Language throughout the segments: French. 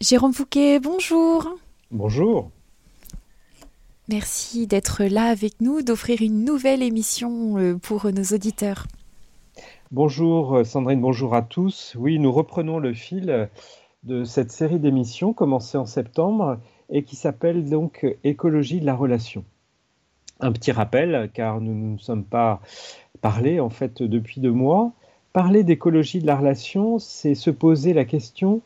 Jérôme Fouquet, bonjour. Bonjour. Merci d'être là avec nous, d'offrir une nouvelle émission euh, pour nos auditeurs. Bonjour euh, Sandrine, bonjour à tous. Oui, nous reprenons le fil de cette série d'émissions commencée en septembre et qui s'appelle donc Écologie de la relation. Un petit rappel, car nous ne nous sommes pas parlé en fait depuis deux mois. Parler d'écologie de la relation, c'est se poser la question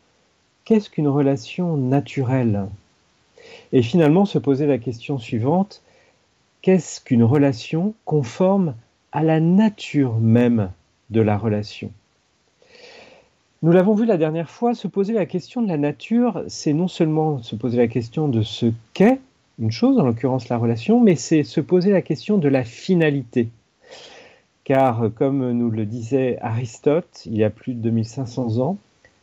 qu'est-ce qu'une relation naturelle? Et finalement se poser la question suivante, qu'est-ce qu'une relation conforme à la nature même de la relation? Nous l'avons vu la dernière fois, se poser la question de la nature, c'est non seulement se poser la question de ce qu'est une chose, en l'occurrence la relation, mais c'est se poser la question de la finalité. Car, comme nous le disait Aristote il y a plus de 2500 ans,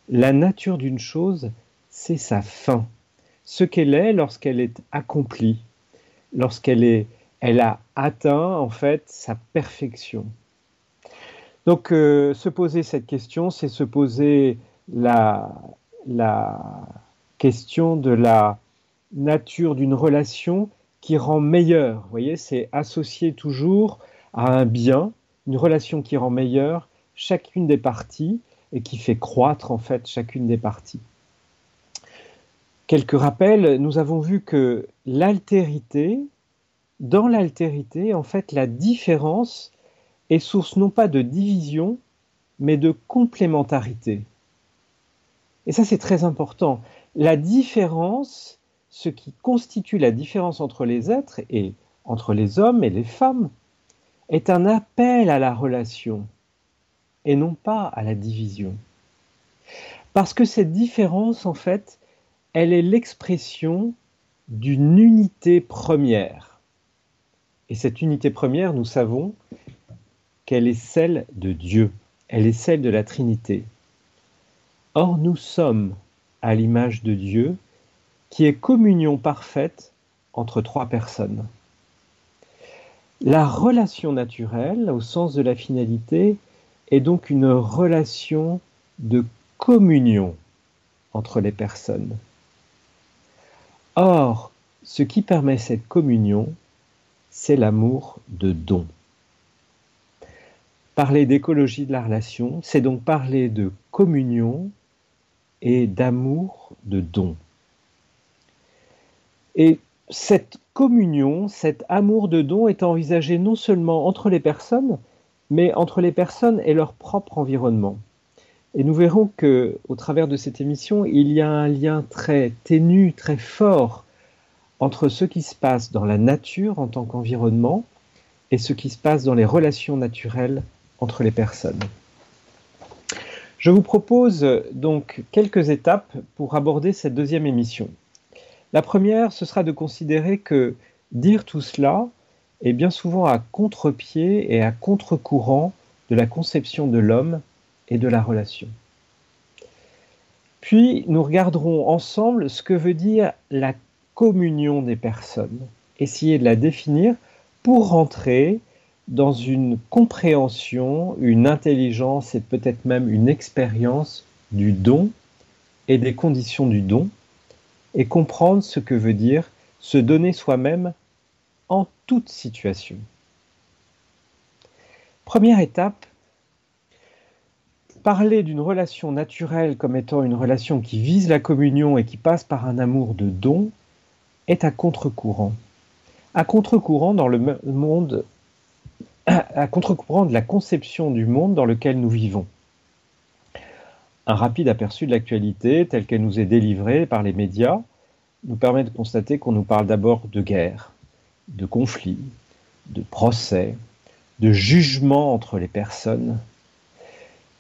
la nature d'une chose, c'est sa fin. Ce qu'elle est lorsqu'elle est accomplie, lorsqu'elle est, elle a atteint en fait sa perfection. Donc, euh, se poser cette question, c'est se poser la, question de la nature d'une relation qui rend meilleure. Vous voyez, c'est associé toujours à un bien, une relation qui rend meilleure chacune des parties et qui fait croître en fait chacune des parties. Quelques rappels, nous avons vu que l'altérité, dans l'altérité, en fait, la différence est source non pas de division, mais de complémentarité. Et ça, c'est très important. La différence, ce qui constitue la différence entre les êtres et entre les hommes et les femmes, est un appel à la relation et non pas à la division. Parce que cette différence, en fait, elle est l'expression d'une unité première. Et cette unité première, nous savons qu'elle est celle de Dieu, elle est celle de la Trinité. Or, nous sommes à l'image de Dieu, qui est communion parfaite entre trois personnes. La relation naturelle, au sens de la finalité, est donc une relation de communion entre les personnes. Or, ce qui permet cette communion, c'est l'amour de don. Parler d'écologie de la relation, c'est donc parler de communion et d'amour de don. Et cette communion, cet amour de don est envisagé non seulement entre les personnes, mais entre les personnes et leur propre environnement. Et nous verrons que, au travers de cette émission, il y a un lien très ténu, très fort entre ce qui se passe dans la nature en tant qu'environnement et ce qui se passe dans les relations naturelles entre les personnes. Je vous propose donc quelques étapes pour aborder cette deuxième émission. La première, ce sera de considérer que dire tout cela, est bien souvent à contre-pied et à contre-courant de la conception de l'homme et de la relation. Puis nous regarderons ensemble ce que veut dire la communion des personnes, essayer de la définir pour rentrer dans une compréhension, une intelligence et peut-être même une expérience du don et des conditions du don, et comprendre ce que veut dire se donner soi-même en toute situation. Première étape, parler d'une relation naturelle comme étant une relation qui vise la communion et qui passe par un amour de don est à contre-courant. À contre-courant dans le monde, à contre-courant de la conception du monde dans lequel nous vivons. Un rapide aperçu de l'actualité telle qu'elle nous est délivrée par les médias nous permet de constater qu'on nous parle d'abord de guerre, de conflits, de procès, de jugements entre les personnes,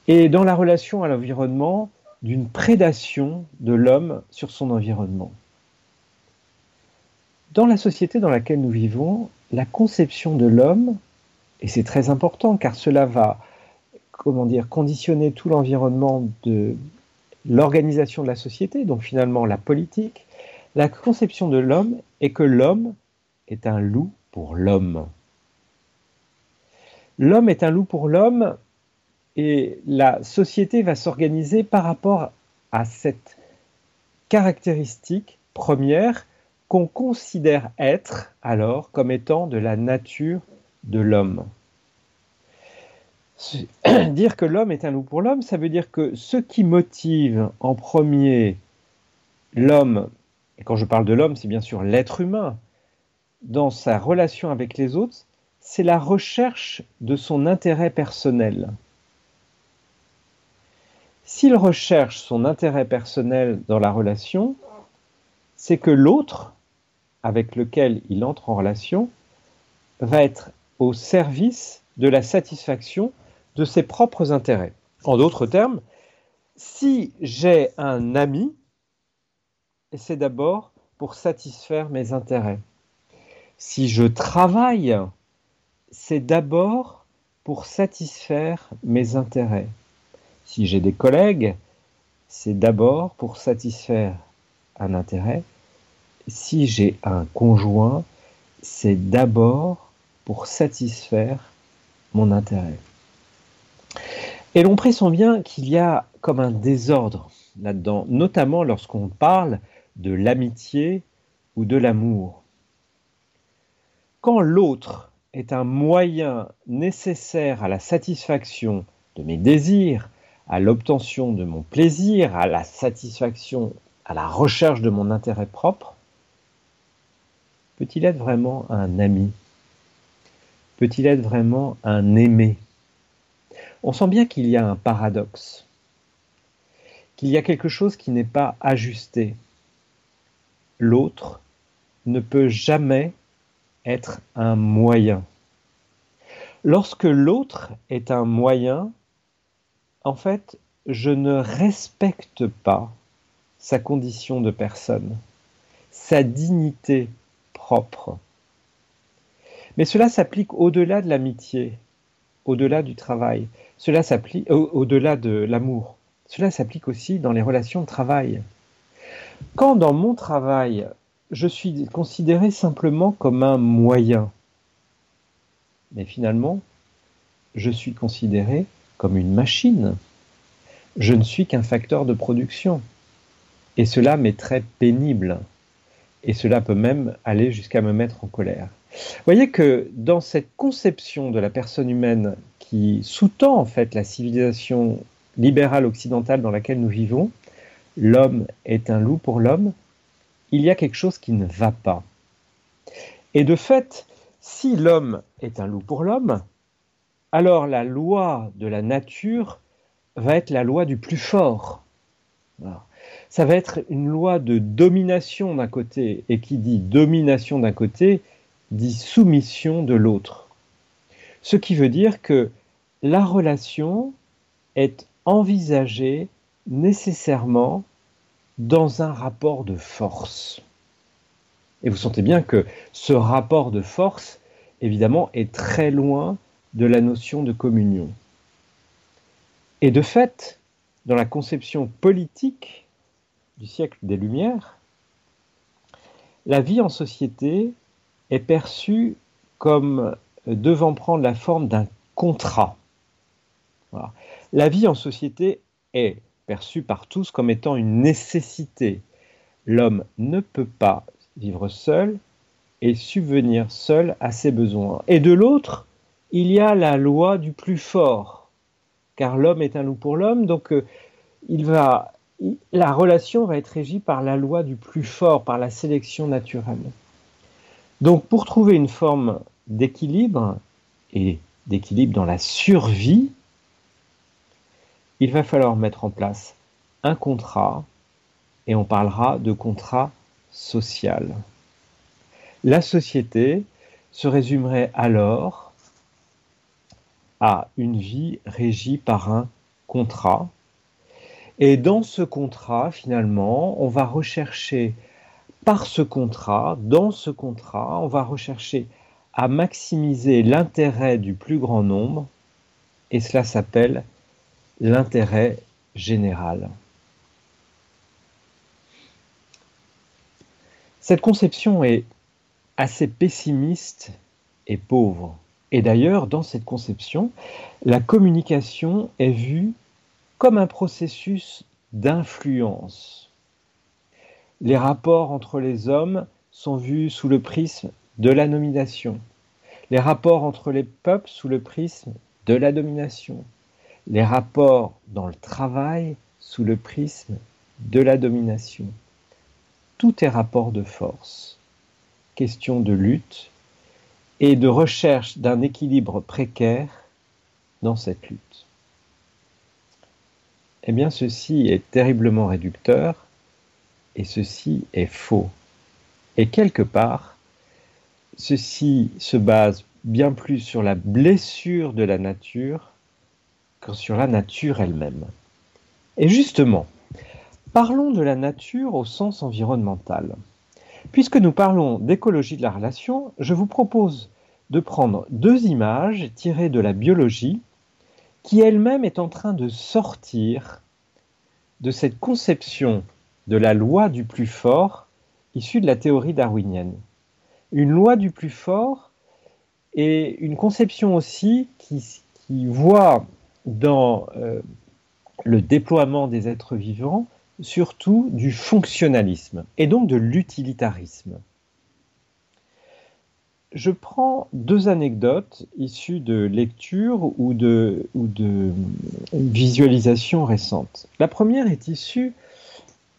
et dans la relation à l'environnement, d'une prédation de l'homme sur son environnement. Dans la société dans laquelle nous vivons, la conception de l'homme, et c'est très important car cela va comment dire, conditionner tout l'environnement de l'organisation de la société, donc finalement la politique, la conception de l'homme est que l'homme est un loup pour l'homme. L'homme est un loup pour l'homme et la société va s'organiser par rapport à cette caractéristique première qu'on considère être alors comme étant de la nature de l'homme. Dire que l'homme est un loup pour l'homme, ça veut dire que ce qui motive en premier l'homme, et quand je parle de l'homme, c'est bien sûr l'être humain, dans sa relation avec les autres, c'est la recherche de son intérêt personnel. S'il recherche son intérêt personnel dans la relation, c'est que l'autre, avec lequel il entre en relation, va être au service de la satisfaction de ses propres intérêts. En d'autres termes, si j'ai un ami, c'est d'abord pour satisfaire mes intérêts. Si je travaille, c'est d'abord pour satisfaire mes intérêts. Si j'ai des collègues, c'est d'abord pour satisfaire un intérêt. Si j'ai un conjoint, c'est d'abord pour satisfaire mon intérêt. Et l'on pressent bien qu'il y a comme un désordre là-dedans, notamment lorsqu'on parle de l'amitié ou de l'amour. Quand l'autre est un moyen nécessaire à la satisfaction de mes désirs, à l'obtention de mon plaisir, à la satisfaction, à la recherche de mon intérêt propre, peut-il être vraiment un ami? Peut-il être vraiment un aimé? On sent bien qu'il y a un paradoxe, qu'il y a quelque chose qui n'est pas ajusté. L'autre ne peut jamais être un moyen. Lorsque l'autre est un moyen, en fait, je ne respecte pas sa condition de personne, sa dignité propre. Mais cela s'applique au-delà de l'amitié, au-delà du travail, cela s'applique au-delà de l'amour. Cela s'applique aussi dans les relations de travail. Quand dans mon travail, je suis considéré simplement comme un moyen, mais finalement, je suis considéré comme une machine. Je ne suis qu'un facteur de production. Et cela m'est très pénible. Et cela peut même aller jusqu'à me mettre en colère. Vous voyez que dans cette conception de la personne humaine qui sous-tend en fait la civilisation libérale occidentale dans laquelle nous vivons, l'homme est un loup pour l'homme, il y a quelque chose qui ne va pas. Et de fait, si l'homme est un loup pour l'homme, alors la loi de la nature va être la loi du plus fort. Ça va être une loi de domination d'un côté, et qui dit domination d'un côté, dit soumission de l'autre. Ce qui veut dire que la relation est envisagée nécessairement dans un rapport de force. Et vous sentez bien que ce rapport de force, évidemment, est très loin de la notion de communion. Et de fait, dans la conception politique du siècle des Lumières, la vie en société est perçue comme devant prendre la forme d'un contrat. La vie en société est perçue par tous comme étant une nécessité. L'homme ne peut pas vivre seul et subvenir seul à ses besoins. Et de l'autre, il y a la loi du plus fort, car l'homme est un loup pour l'homme, donc euh, la relation va être régie par la loi du plus fort, par la sélection naturelle. Donc pour trouver une forme d'équilibre et d'équilibre dans la survie, il va falloir mettre en place un contrat, et on parlera de contrat social. La société se résumerait alors à une vie régie par un contrat. Et dans ce contrat, finalement, on va rechercher par ce contrat, dans ce contrat, on va rechercher à maximiser l'intérêt du plus grand nombre, et cela s'appelle l'intérêt général. Cette conception est assez pessimiste et pauvre. Et d'ailleurs, dans cette conception, la communication est vue comme un processus d'influence. les rapports entre les hommes sont vus sous le prisme de la nomination, les rapports entre les peuples sous le prisme de la domination, les rapports dans le travail sous le prisme de la domination. Tout est rapport de force, question de lutte et de recherche d'un équilibre précaire dans cette lutte. Eh bien, ceci est terriblement réducteur et ceci est faux. Et quelque part, ceci se base bien plus sur la blessure de la nature que sur la nature elle-même. Et justement, parlons de la nature au sens environnemental. Puisque nous parlons d'écologie de la relation, je vous propose de prendre deux images tirées de la biologie qui elle-même est en train de sortir de cette conception de la loi du plus fort issue de la théorie darwinienne. Une loi du plus fort est une conception aussi qui, voit dans euh, le déploiement des êtres vivants surtout du fonctionnalisme et donc de l'utilitarisme. Je prends deux anecdotes issues de lectures ou de, visualisations récentes. La première est issue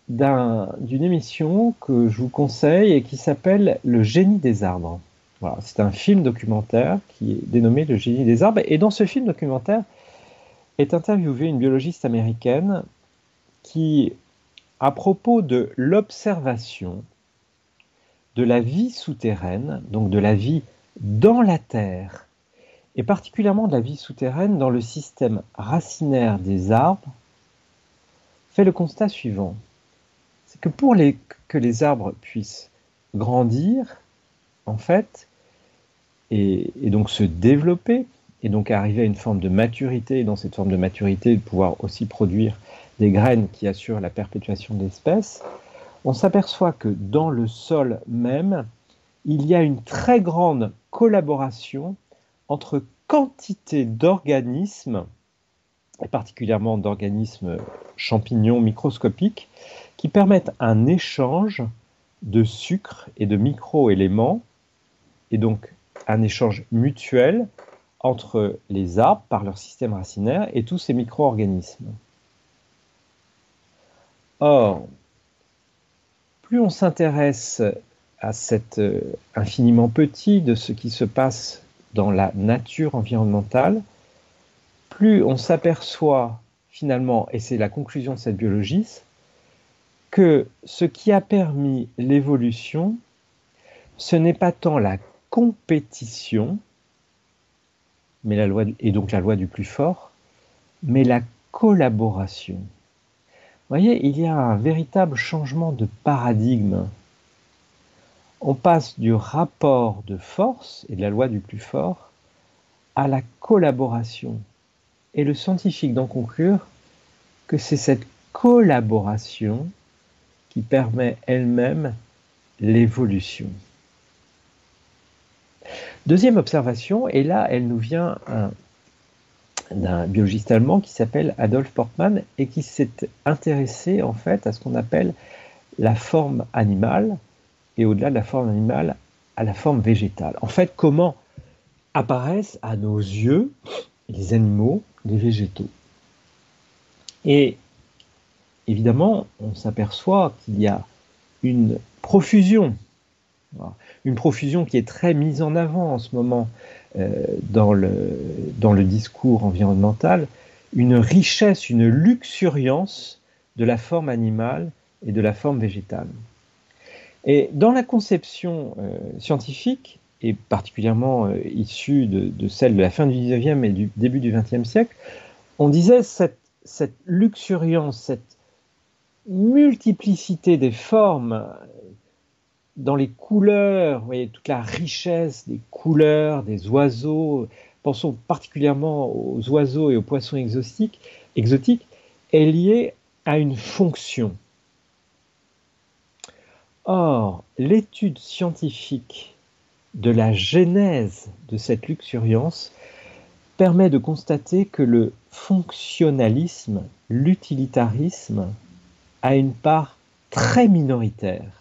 d'une émission que je vous conseille et qui s'appelle Le génie des arbres. Voilà, c'est un film documentaire qui est dénommé Le génie des arbres. Et dans ce film documentaire est interviewée une biologiste américaine qui à propos de l'observation de la vie souterraine, donc de la vie dans la Terre, et particulièrement de la vie souterraine dans le système racinaire des arbres, fait le constat suivant. C'est que pour que les arbres puissent grandir, en fait, et, et, donc se développer, et donc arriver à une forme de maturité, et dans cette forme de maturité, de pouvoir aussi produire des graines qui assurent la perpétuation de l'espèce, on s'aperçoit que dans le sol même, il y a une très grande collaboration entre quantité d'organismes, et particulièrement d'organismes champignons microscopiques, qui permettent un échange de sucre et de micro-éléments, et donc un échange mutuel entre les arbres par leur système racinaire et tous ces micro-organismes. Or, plus on s'intéresse à cet euh, infiniment petit de ce qui se passe dans la nature environnementale, plus on s'aperçoit finalement, et c'est la conclusion de cette biologie, que ce qui a permis l'évolution, ce n'est pas tant la compétition, mais la loi, et donc la loi du plus fort, mais la collaboration voyez, il y a un véritable changement de paradigme. On passe du rapport de force et de la loi du plus fort à la collaboration. Et le scientifique d'en conclure que c'est cette collaboration qui permet elle-même l'évolution. Deuxième observation, et là elle nous vient d'un biologiste allemand qui s'appelle Adolf Portmann et qui s'est intéressé en fait à ce qu'on appelle la forme animale et au-delà de la forme animale à la forme végétale. En fait, comment apparaissent à nos yeux les animaux, les végétaux. Et évidemment, on s'aperçoit qu'il y a une profusion, une profusion qui est très mise en avant en ce moment euh, dans, le, discours environnemental une richesse, une luxuriance de la forme animale et de la forme végétale. Et dans la conception euh, scientifique, et particulièrement euh, issue de, celle de la fin du 19e et du début du 20e siècle, on disait cette, cette luxuriance, cette multiplicité des formes dans les couleurs, toute la richesse des couleurs, des oiseaux, pensons particulièrement aux oiseaux et aux poissons exotiques, exotiques est liée à une fonction. Or, l'étude scientifique de la genèse de cette luxuriance permet de constater que le fonctionnalisme, l'utilitarisme, a une part très minoritaire.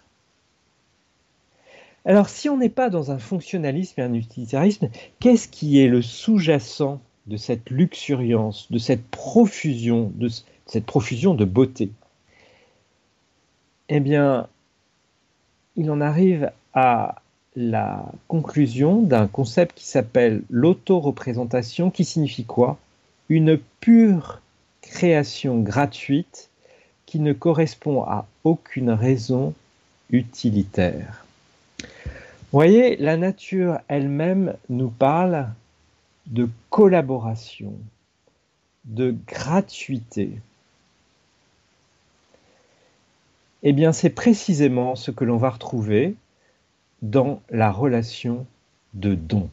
Alors si on n'est pas dans un fonctionnalisme et un utilitarisme, qu'est-ce qui est le sous-jacent de cette luxuriance, de cette profusion, de beauté? Eh bien, il en arrive à la conclusion d'un concept qui s'appelle l'autoreprésentation, qui signifie quoi? Une pure création gratuite qui ne correspond à aucune raison utilitaire. Voyez, la nature elle-même nous parle de collaboration, de gratuité. Eh bien, c'est précisément ce que l'on va retrouver dans la relation de don.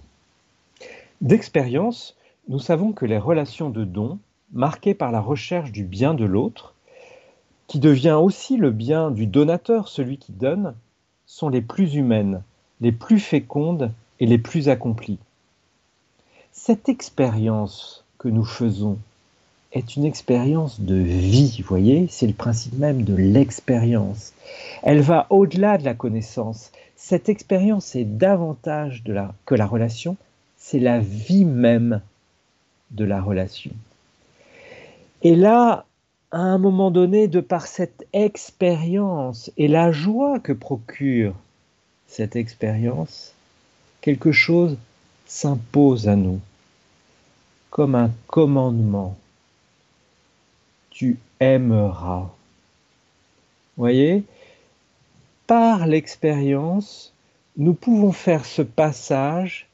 D'expérience, nous savons que les relations de don, marquées par la recherche du bien de l'autre, qui devient aussi le bien du donateur, celui qui donne, sont les plus humaines, les plus fécondes et les plus accomplies. Cette expérience que nous faisons est une expérience de vie, vous voyez, c'est le principe même de l'expérience. Elle va au-delà de la connaissance. Cette expérience est davantage que la relation, c'est la vie même de la relation. Et là, à un moment donné, de par cette expérience et la joie que procure cette expérience, quelque chose s'impose à nous, comme un commandement. Tu aimeras. Voyez, par l'expérience, nous pouvons faire ce passage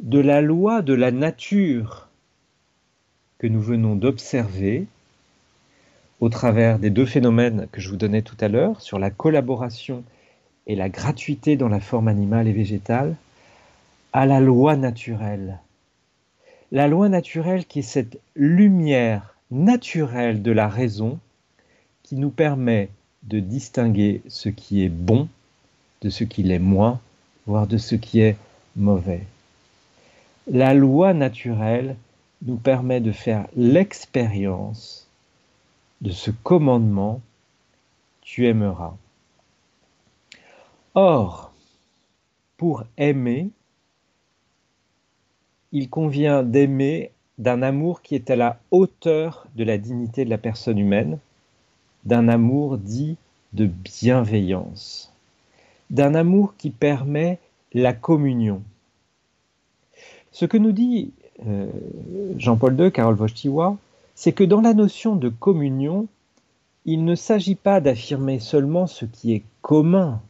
de la loi de la nature que nous venons d'observer au travers des deux phénomènes que je vous donnais tout à l'heure sur la collaboration et la gratuité dans la forme animale et végétale, à la loi naturelle. La loi naturelle qui est cette lumière naturelle de la raison qui nous permet de distinguer ce qui est bon de ce qui l'est moins, voire de ce qui est mauvais. La loi naturelle nous permet de faire l'expérience de ce commandement, tu aimeras. Or, pour aimer, il convient d'aimer d'un amour qui est à la hauteur de la dignité de la personne humaine, d'un amour dit de bienveillance, d'un amour qui permet la communion. Ce que nous dit euh, Jean-Paul II, Carole Wojtyła, c'est que dans la notion de communion, il ne s'agit pas d'affirmer seulement ce qui est commun,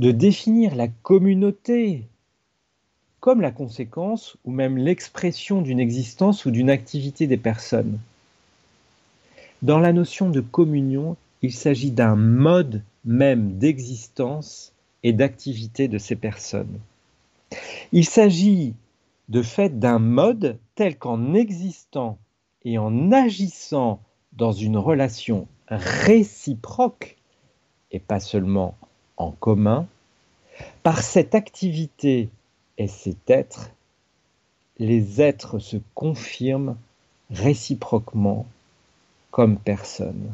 de définir la communauté comme la conséquence ou même l'expression d'une existence ou d'une activité des personnes. Dans la notion de communion, il s'agit d'un mode même d'existence et d'activité de ces personnes. Il s'agit de fait d'un mode tel qu'en existant et en agissant dans une relation réciproque, et pas seulement en commun, par cette activité et cet être, les êtres se confirment réciproquement comme personne.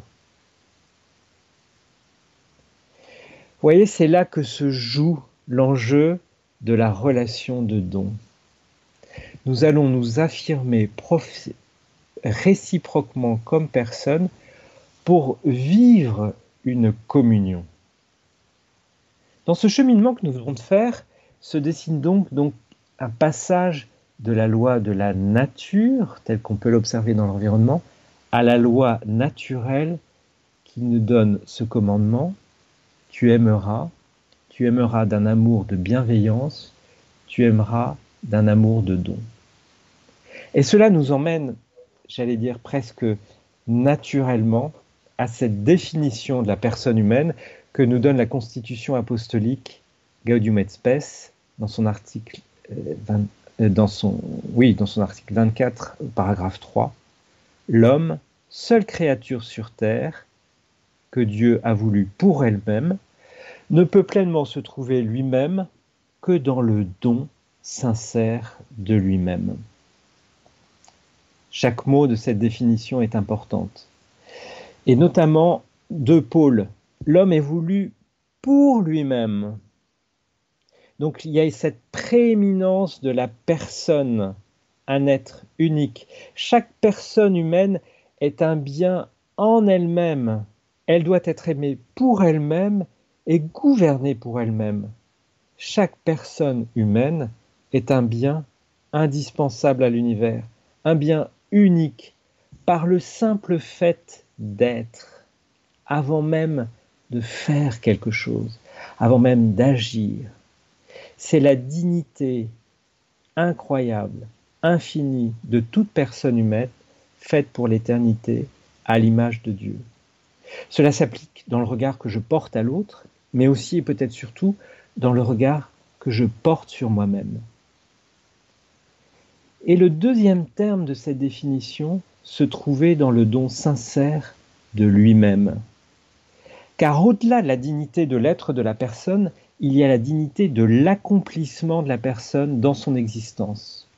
Vous voyez, c'est là que se joue l'enjeu de la relation de don. Nous allons nous affirmer réciproquement comme personne pour vivre une communion. Dans ce cheminement que nous devons faire, se dessine donc, donc un passage de la loi de la nature, telle qu'on peut l'observer dans l'environnement, à la loi naturelle qui nous donne ce commandement, tu aimeras, tu aimeras d'un amour de bienveillance, tu aimeras d'un amour de don. Et cela nous emmène, j'allais dire presque naturellement, à cette définition de la personne humaine que nous donne la Constitution apostolique Gaudium et Spes dans son article euh, euh, dans son, oui, dans son article 24, paragraphe 3, l'homme, seule créature sur terre que Dieu a voulu pour elle-même, ne peut pleinement se trouver lui-même que dans le don sincère de lui-même. Chaque mot de cette définition est importante. Et notamment deux pôles l'homme est voulu pour lui-même. Donc il y a cette prééminence de la personne, un être unique. Chaque personne humaine est un bien en elle-même. Elle doit être aimée pour elle-même et gouvernée pour elle-même. Chaque personne humaine est un bien indispensable à l'univers, un bien unique par le simple fait d'être, avant même de faire quelque chose, avant même d'agir. C'est la dignité incroyable, infinie de toute personne humaine faite pour l'éternité à l'image de Dieu. Cela s'applique dans le regard que je porte à l'autre, mais aussi et peut-être surtout dans le regard que je porte sur moi-même. Et le deuxième terme de cette définition se trouvait dans le don sincère de lui-même. Car au-delà de la dignité de l'être de la personne, il y a la dignité de l'accomplissement de la personne dans son existence.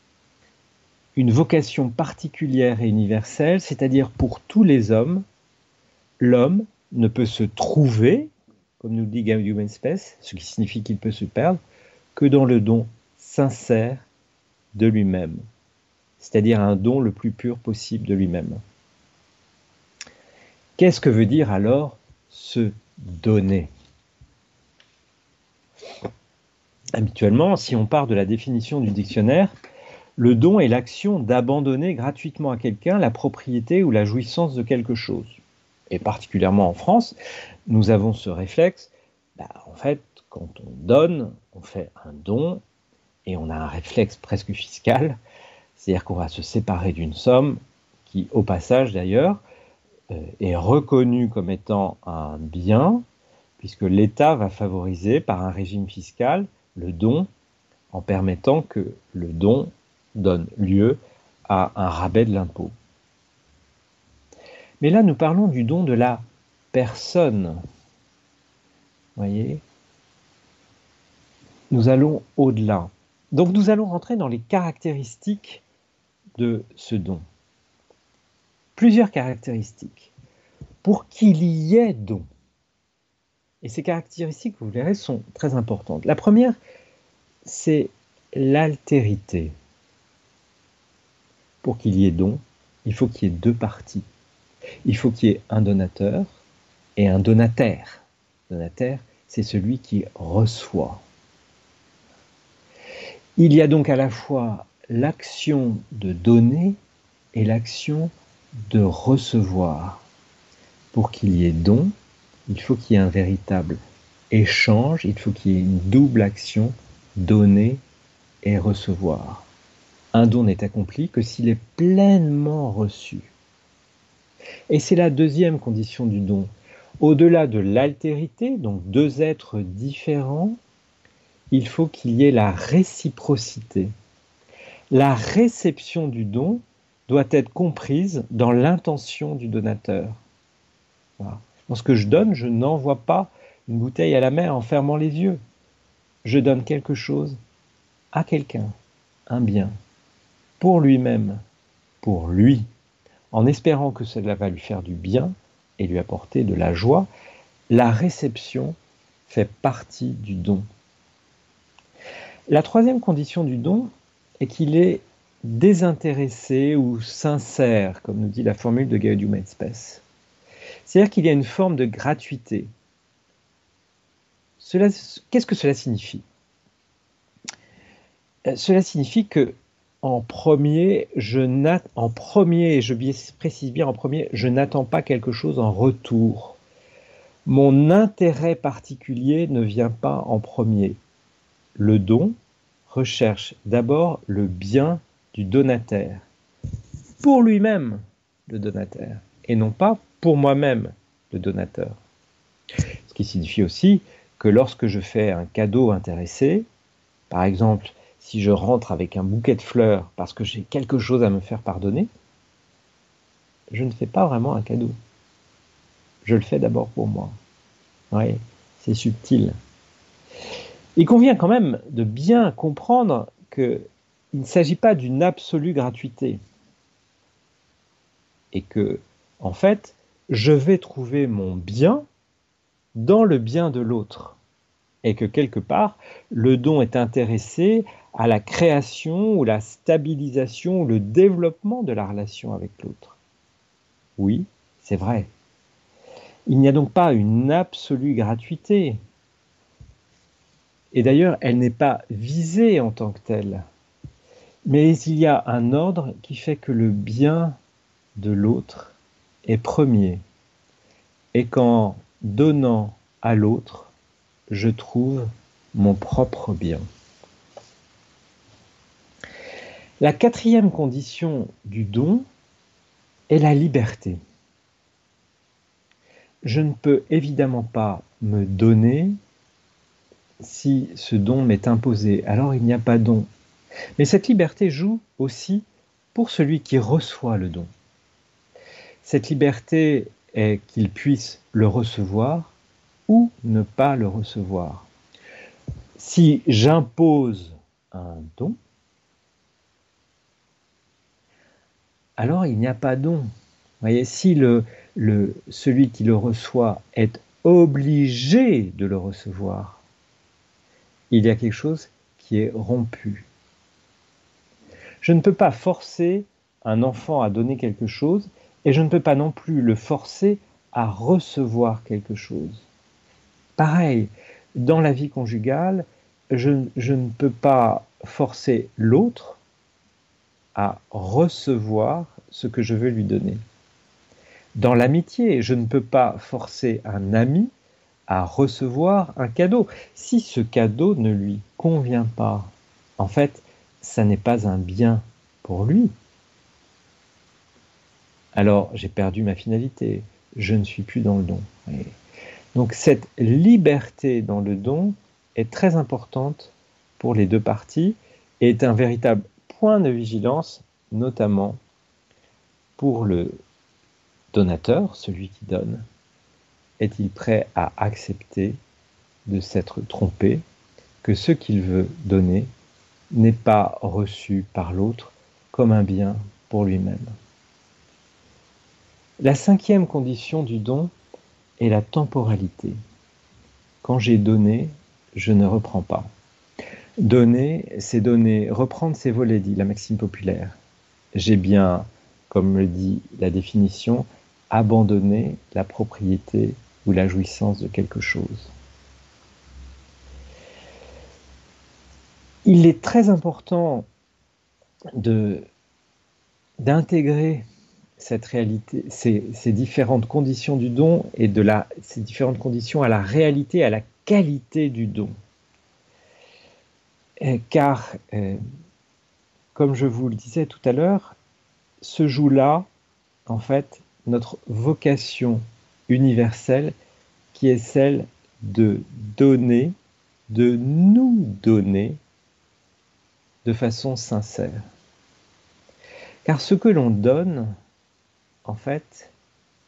Une vocation particulière et universelle, c'est-à-dire pour tous les hommes, l'homme ne peut se trouver, comme nous dit Human Space, ce qui signifie qu'il peut se perdre, que dans le don sincère de lui-même, c'est-à-dire un don le plus pur possible de lui-même. Qu'est-ce que veut dire alors se donner Habituellement, si on part de la définition du dictionnaire, le don est l'action d'abandonner gratuitement à quelqu'un la propriété ou la jouissance de quelque chose. Et particulièrement en France, nous avons ce réflexe, bah, en fait, quand on donne, on fait un don et on a un réflexe presque fiscal, c'est-à-dire qu'on va se séparer d'une somme qui, au passage d'ailleurs, est reconnue comme étant un bien, puisque l'État va favoriser par un régime fiscal le don en permettant que le don donne lieu à un rabais de l'impôt. Mais là, nous parlons du don de la personne. Voyez? Nous allons au-delà. Donc nous allons rentrer dans les caractéristiques de ce don. Plusieurs caractéristiques. Pour qu'il y ait don. Et ces caractéristiques, vous verrez, sont très importantes. La première, c'est l'altérité. Pour qu'il y ait don, il faut qu'il y ait deux parties. Il faut qu'il y ait un donateur et un donataire. Donataire, c'est celui qui reçoit. Il y a donc à la fois l'action de donner et l'action de recevoir. Pour qu'il y ait don, il faut qu'il y ait un véritable échange, il faut qu'il y ait une double action, donner et recevoir. Un don n'est accompli que s'il est pleinement reçu. Et c'est la deuxième condition du don. Au-delà de l'altérité, donc deux êtres différents, il faut qu'il y ait la réciprocité. La réception du don doit être comprise dans l'intention du donateur. Lorsque je donne, je n'envoie pas une bouteille à la mer en fermant les yeux. Je donne quelque chose à quelqu'un, un bien, pour lui-même, pour lui en espérant que cela va lui faire du bien et lui apporter de la joie, la réception fait partie du don. La troisième condition du don est qu'il est désintéressé ou sincère, comme nous dit la formule de Gaudium et Spes. C'est-à-dire qu'il y a une forme de gratuité. Qu'est-ce que cela signifie? Euh, Cela signifie que en premier, je en premier, je précise bien en premier, je n'attends pas quelque chose en retour. Mon intérêt particulier ne vient pas en premier. Le don recherche d'abord le bien du donataire, pour lui-même, le donataire, et non pas pour moi-même, le donateur. Ce qui signifie aussi que lorsque je fais un cadeau intéressé, par exemple si je rentre avec un bouquet de fleurs parce que j'ai quelque chose à me faire pardonner, je ne fais pas vraiment un cadeau. Je le fais d'abord pour moi. Oui, c'est subtil. Il convient quand même de bien comprendre qu'il ne s'agit pas d'une absolue gratuité. Et que, en fait, je vais trouver mon bien dans le bien de l'autre. Et que quelque part, le don est intéressé à la création ou la stabilisation ou le développement de la relation avec l'autre. Oui, c'est vrai. Il n'y a donc pas une absolue gratuité. Et d'ailleurs, elle n'est pas visée en tant que telle. Mais il y a un ordre qui fait que le bien de l'autre est premier. Et qu'en donnant à l'autre, je trouve mon propre bien. La quatrième condition du don est la liberté je ne peux évidemment pas me donner si ce don m'est imposé. Alors il n'y a pas don. Mais cette liberté joue aussi pour celui qui reçoit le don. Cette liberté est qu'il puisse le recevoir ou ne pas le recevoir. Si j'impose un don, alors il n'y a pas don. Si celui qui le reçoit est obligé de le recevoir, il y a quelque chose qui est rompu. Je ne peux pas forcer un enfant à donner quelque chose et je ne peux pas non plus le forcer à recevoir quelque chose. Pareil, dans la vie conjugale, je, ne peux pas forcer l'autre à recevoir ce que je veux lui donner. Dans l'amitié, je ne peux pas forcer un ami à recevoir un cadeau. Si ce cadeau ne lui convient pas, en fait, ça n'est pas un bien pour lui. Alors j'ai perdu ma finalité, je ne suis plus dans le don. donc cette liberté dans le don est très importante pour les deux parties et est un véritable point de vigilance, notamment pour le donateur, celui qui donne, est-il prêt à accepter de s'être trompé, que ce qu'il veut donner n'est pas reçu par l'autre comme un bien pour lui-même La cinquième condition du don est la temporalité. Quand j'ai donné, je ne reprends pas. Donner, c'est donner, reprendre, c'est voler, dit la maxime populaire. J'ai bien, comme le dit la définition, abandonner la propriété ou la jouissance de quelque chose. Il est très important d'intégrer ces, différentes conditions du don et de la, ces différentes conditions à la réalité, à la qualité du don. car, euh, comme je vous le disais tout à l'heure, ce joue là, en fait, notre vocation universelle qui est celle de donner, de nous donner de façon sincère. Car ce que l'on donne, en fait,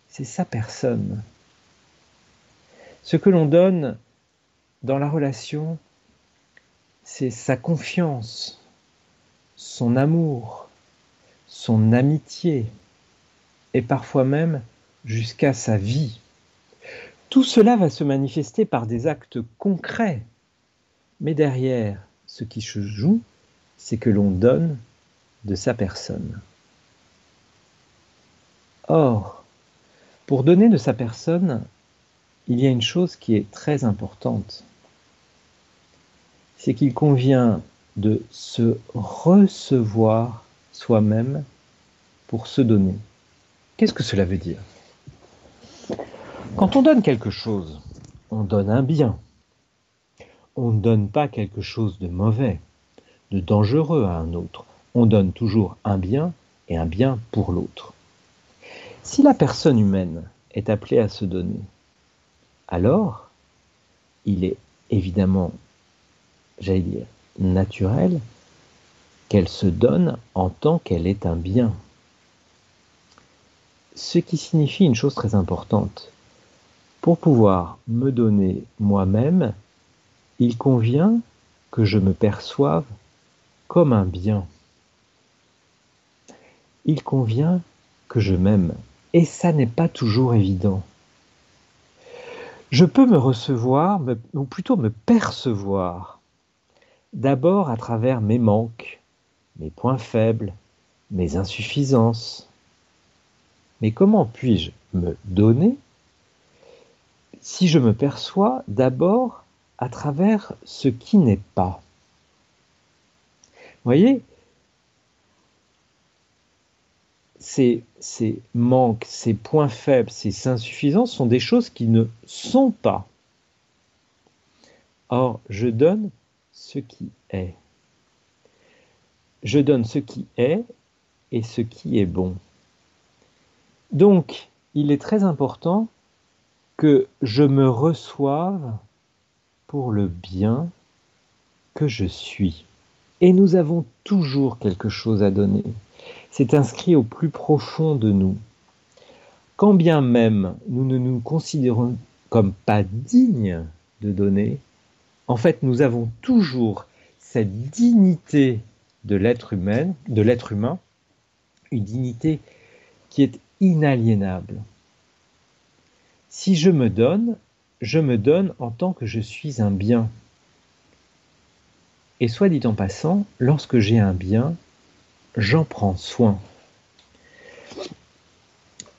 c'est sa personne. Ce que l'on donne dans la relation, c'est sa confiance, son amour, son amitié, et parfois même jusqu'à sa vie. Tout cela va se manifester par des actes concrets, mais derrière, ce qui se joue, c'est que l'on donne de sa personne. Or, pour donner de sa personne, il y a une chose qui est très importante. C'est qu'il convient de se recevoir soi-même pour se donner. Qu'est-ce que cela veut dire? Quand on donne quelque chose, on donne un bien. On ne donne pas quelque chose de mauvais, de dangereux à un autre. On donne toujours un bien et un bien pour l'autre. Si la personne humaine est appelée à se donner, alors il est évidemment, j'allais dire, naturel qu'elle se donne en tant qu'elle est un bien ce qui signifie une chose très importante. Pour pouvoir me donner moi-même, il convient que je me perçoive comme un bien. Il convient que je m'aime. Et ça n'est pas toujours évident. Je peux me recevoir, ou plutôt me percevoir, d'abord à travers mes manques, mes points faibles, mes insuffisances. Mais comment puis-je me donner si je me perçois d'abord à travers ce qui n'est pas? Voyez, ces, ces, manques, ces points faibles, ces insuffisances sont des choses qui ne sont pas. Or, je donne ce qui est. Je donne ce qui est et ce qui est bon. Donc, il est très important que je me reçoive pour le bien que je suis. Et nous avons toujours quelque chose à donner. C'est inscrit au plus profond de nous. Quand bien même nous ne nous considérons comme pas dignes de donner, en fait nous avons toujours cette dignité de l'être humain, de l'être humain, une dignité qui est inaliénable. Si je me donne, je me donne en tant que je suis un bien. Et soit dit en passant, lorsque j'ai un bien, j'en prends soin.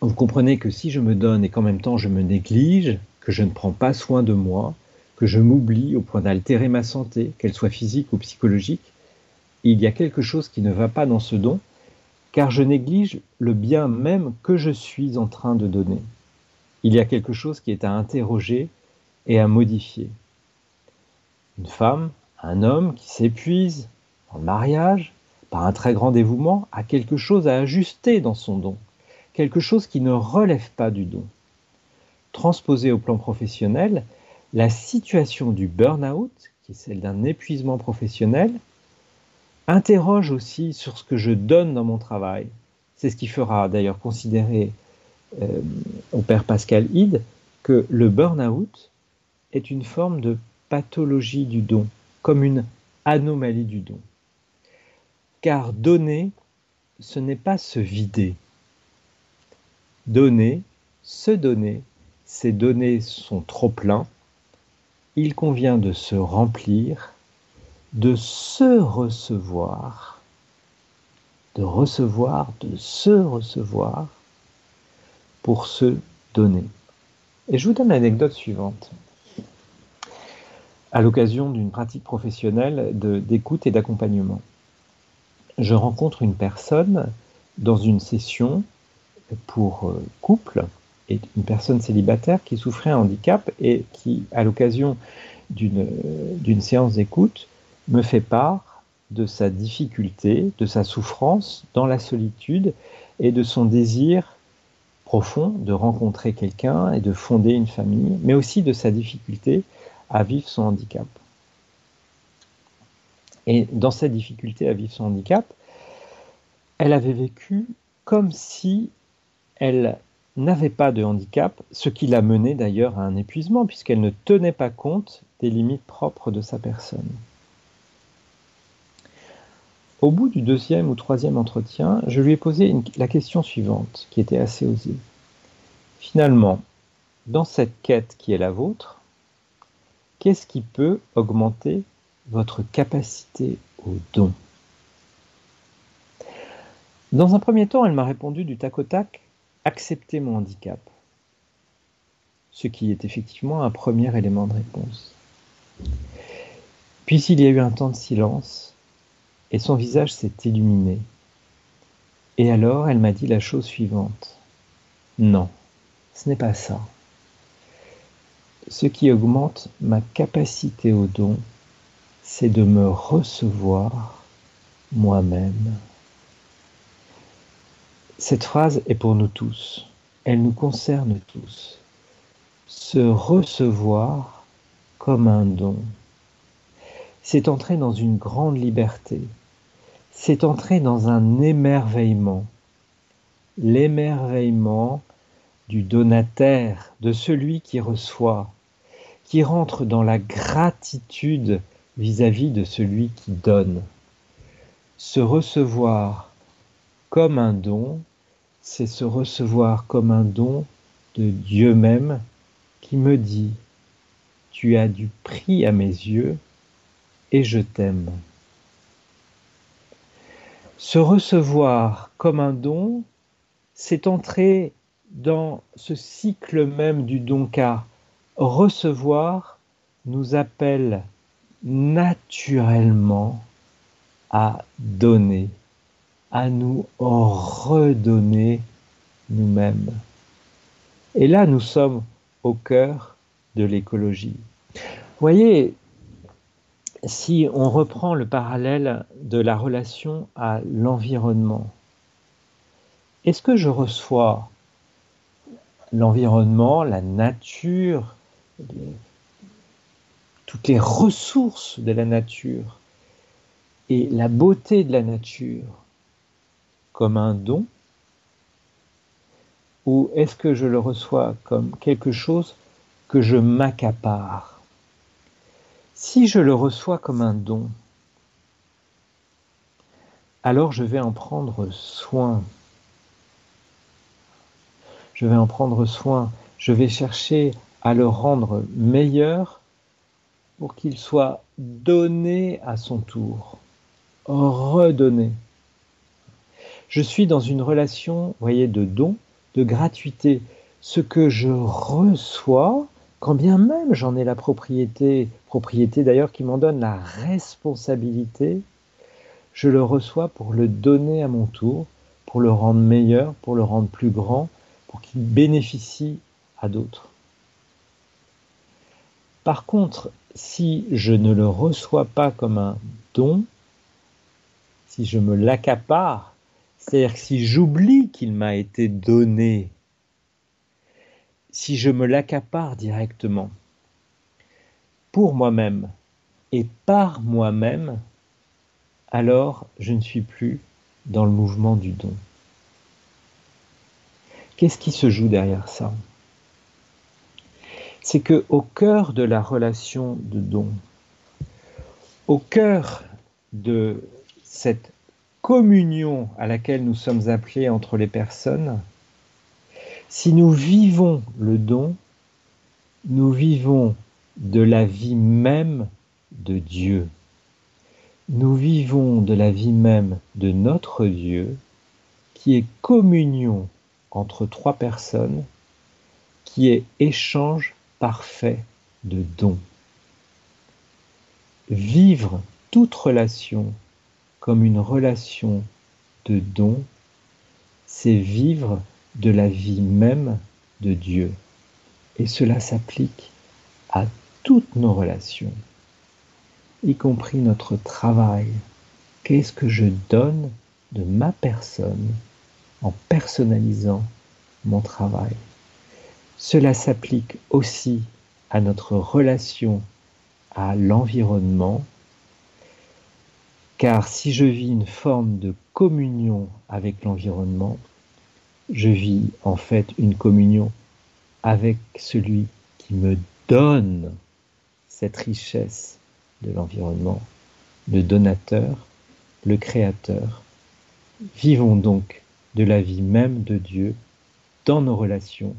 Vous comprenez que si je me donne et qu'en même temps je me néglige, que je ne prends pas soin de moi, que je m'oublie au point d'altérer ma santé, qu'elle soit physique ou psychologique, il y a quelque chose qui ne va pas dans ce don, car je néglige le bien même que je suis en train de donner. Il y a quelque chose qui est à interroger et à modifier. Une femme, un homme qui s'épuise en mariage, par un très grand dévouement, a quelque chose à ajuster dans son don, quelque chose qui ne relève pas du don. Transposé au plan professionnel, la situation du burn-out, qui est celle d'un épuisement professionnel, interroge aussi sur ce que je donne dans mon travail. C'est ce qui fera d'ailleurs considérer euh, au père Pascal Hyde que le burn-out est une forme de pathologie du don, comme une anomalie du don. Car donner, ce n'est pas se vider. Donner, se donner, ces données sont trop pleins, il convient de se remplir de se recevoir, de recevoir, de se recevoir pour se donner. Et je vous donne l'anecdote suivante. À l'occasion d'une pratique professionnelle d'écoute et d'accompagnement, je rencontre une personne dans une session pour euh, couple, et une personne célibataire qui souffrait un handicap et qui, à l'occasion d'une séance d'écoute, me fait part de sa difficulté, de sa souffrance dans la solitude et de son désir profond de rencontrer quelqu'un et de fonder une famille, mais aussi de sa difficulté à vivre son handicap. Et dans cette difficulté à vivre son handicap, elle avait vécu comme si elle n'avait pas de handicap, ce qui l'a mené d'ailleurs à un épuisement, puisqu'elle ne tenait pas compte des limites propres de sa personne. Au bout du deuxième ou troisième entretien, je lui ai posé la question suivante, qui était assez osée. Finalement, dans cette quête qui est la vôtre, qu'est-ce qui peut augmenter votre capacité au don? Dans un premier temps, elle m'a répondu du tac au tac, accepter mon handicap, ce qui est effectivement un premier élément de réponse. Puis il y a eu un temps de silence, et son visage s'est illuminé. Et alors elle m'a dit la chose suivante. Non, ce n'est pas ça. Ce qui augmente ma capacité au don, c'est de me recevoir moi-même. Cette phrase est pour nous tous. Elle nous concerne tous. Se recevoir comme un don. C'est entrer dans une grande liberté, c'est entrer dans un émerveillement, l'émerveillement du donataire, de celui qui reçoit, qui rentre dans la gratitude vis-à-vis de celui qui donne. Se recevoir comme un don, c'est se recevoir comme un don de Dieu même qui me dit tu as du prix à mes yeux et je t'aime. Se recevoir comme un don, c'est entrer dans ce cycle même du don, car recevoir nous appelle naturellement à donner, à nous redonner nous-mêmes. Et là, nous sommes au cœur de l'écologie. Voyez, si on reprend le parallèle de la relation à l'environnement, est-ce que je reçois l'environnement, la nature, toutes les ressources de la nature et la beauté de la nature comme un don ou est-ce que je le reçois comme quelque chose que je m'accapare? Si je le reçois comme un don, alors je vais en prendre soin. Je vais en prendre soin. Je vais chercher à le rendre meilleur pour qu'il soit donné à son tour, redonné. Je suis dans une relation, voyez, de don, de gratuité. Ce que je reçois, quand bien même j'en ai la propriété, propriété d'ailleurs qui m'en donne la responsabilité, je le reçois pour le donner à mon tour, pour le rendre meilleur, pour le rendre plus grand, pour qu'il bénéficie à d'autres. Par contre, si je ne le reçois pas comme un don, si je me l'accapare, c'est-à-dire que si j'oublie qu'il m'a été donné, si je me l'accapare directement, pour moi-même et par moi-même, alors je ne suis plus dans le mouvement du don. Qu'est-ce qui se joue derrière ça? C'est que au cœur de la relation de don, au cœur de cette communion à laquelle nous sommes appelés entre les personnes, si nous vivons le don, nous vivons de la vie même de Dieu. Nous vivons de la vie même de notre Dieu, qui est communion entre trois personnes, qui est échange parfait de don. Vivre toute relation comme une relation de don, c'est vivre de la vie même de Dieu. Et cela s'applique à toutes nos relations, y compris notre travail. Qu'est-ce que je donne de ma personne en personnalisant mon travail? Cela s'applique aussi à notre relation à l'environnement, car si je vis une forme de communion avec l'environnement, je vis en fait une communion avec celui qui me donne cette richesse de l'environnement, le donateur, le créateur. Vivons donc de la vie même de Dieu dans nos relations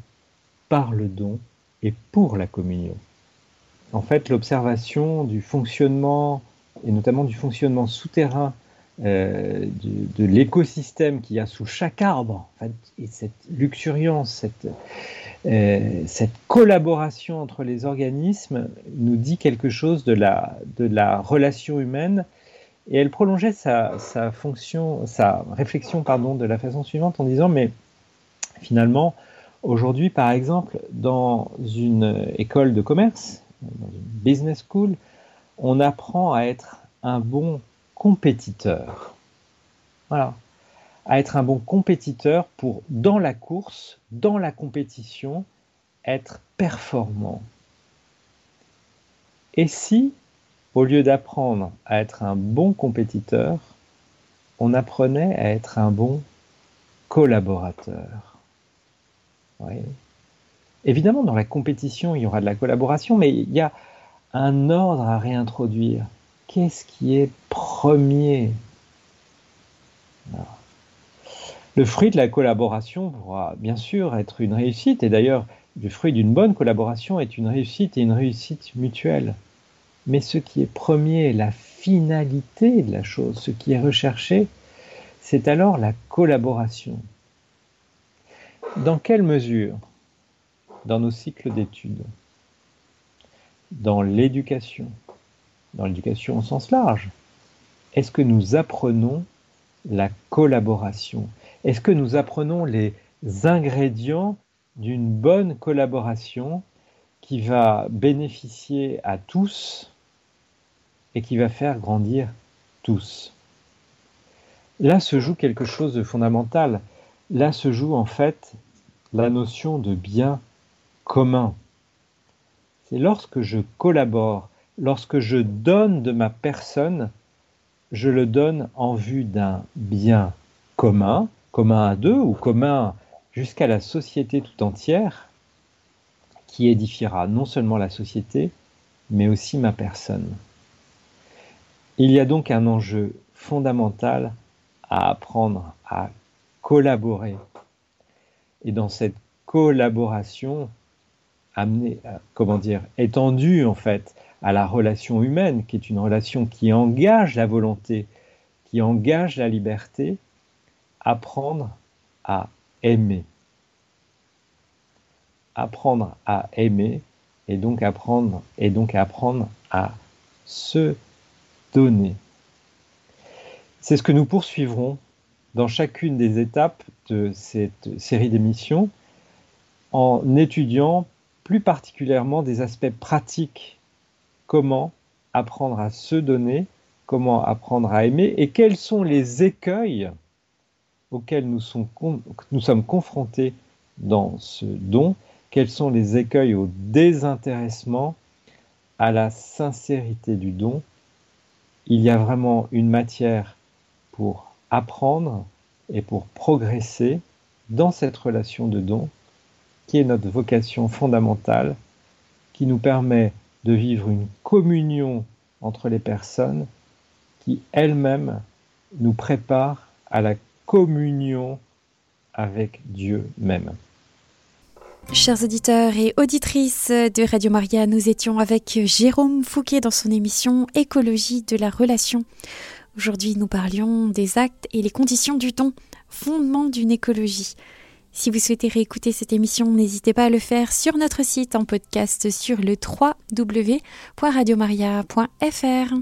par le don et pour la communion. En fait, l'observation du fonctionnement, et notamment du fonctionnement souterrain euh, de, l'écosystème qu'il y a sous chaque arbre, et cette luxuriance, cette, euh, cette collaboration entre les organismes nous dit quelque chose de la, de la relation humaine. Et elle prolongeait sa, sa fonction, sa réflexion pardon, de la façon suivante en disant, mais finalement, Aujourd'hui, par exemple, dans une école de commerce, dans une business school, on apprend à être un bon compétiteur. Voilà. À être un bon compétiteur pour, dans la course, dans la compétition, être performant. Et si, au lieu d'apprendre à être un bon compétiteur, on apprenait à être un bon collaborateur? Évidemment, dans la compétition, il y aura de la collaboration, mais il y a un ordre à réintroduire. Qu'est-ce qui est premier? Le fruit de la collaboration pourra bien sûr être une réussite, et d'ailleurs, du fruit d'une bonne collaboration est une réussite et une réussite mutuelle. Mais ce qui est premier, la finalité de la chose, ce qui est recherché, c'est alors la collaboration. Dans quelle mesure? Dans nos cycles d'études, dans l'éducation, dans l'éducation au sens large, est-ce que nous apprenons la collaboration? Est-ce que nous apprenons les ingrédients d'une bonne collaboration qui va bénéficier à tous et qui va faire grandir tous? Là se joue quelque chose de fondamental. Là se joue en fait la notion de bien commun. C'est lorsque je collabore, lorsque je donne de ma personne, je le donne en vue d'un bien commun, commun à deux ou commun jusqu'à la société tout entière, qui édifiera non seulement la société, mais aussi ma personne. Il y a donc un enjeu fondamental à apprendre à collaborer. Et dans cette collaboration, amener, euh, comment dire, étendue en fait à la relation humaine, qui est une relation qui engage la volonté, qui engage la liberté, apprendre à aimer. Apprendre à aimer et donc apprendre et donc apprendre à se donner. C'est ce que nous poursuivrons dans chacune des étapes de cette série d'émissions en étudiant plus particulièrement des aspects pratiques. Comment apprendre à se donner, comment apprendre à aimer et quels sont les écueils auxquels nous, sommes confrontés dans ce don, quels sont les écueils au désintéressement, à la sincérité du don? Il y a vraiment une matière pour apprendre et pour progresser dans cette relation de don qui est notre vocation fondamentale, qui nous permet de vivre une communion entre les personnes qui elles-mêmes nous préparent à la communion avec Dieu même. Chers auditeurs et auditrices de Radio Maria, nous étions avec Jérôme Fouquet dans son émission Écologie de la relation. Aujourd'hui, nous parlions des actes et les conditions du don, fondement d'une écologie. Si vous souhaitez réécouter cette émission, n'hésitez pas à le faire sur notre site en podcast sur le www.radiomaria.fr.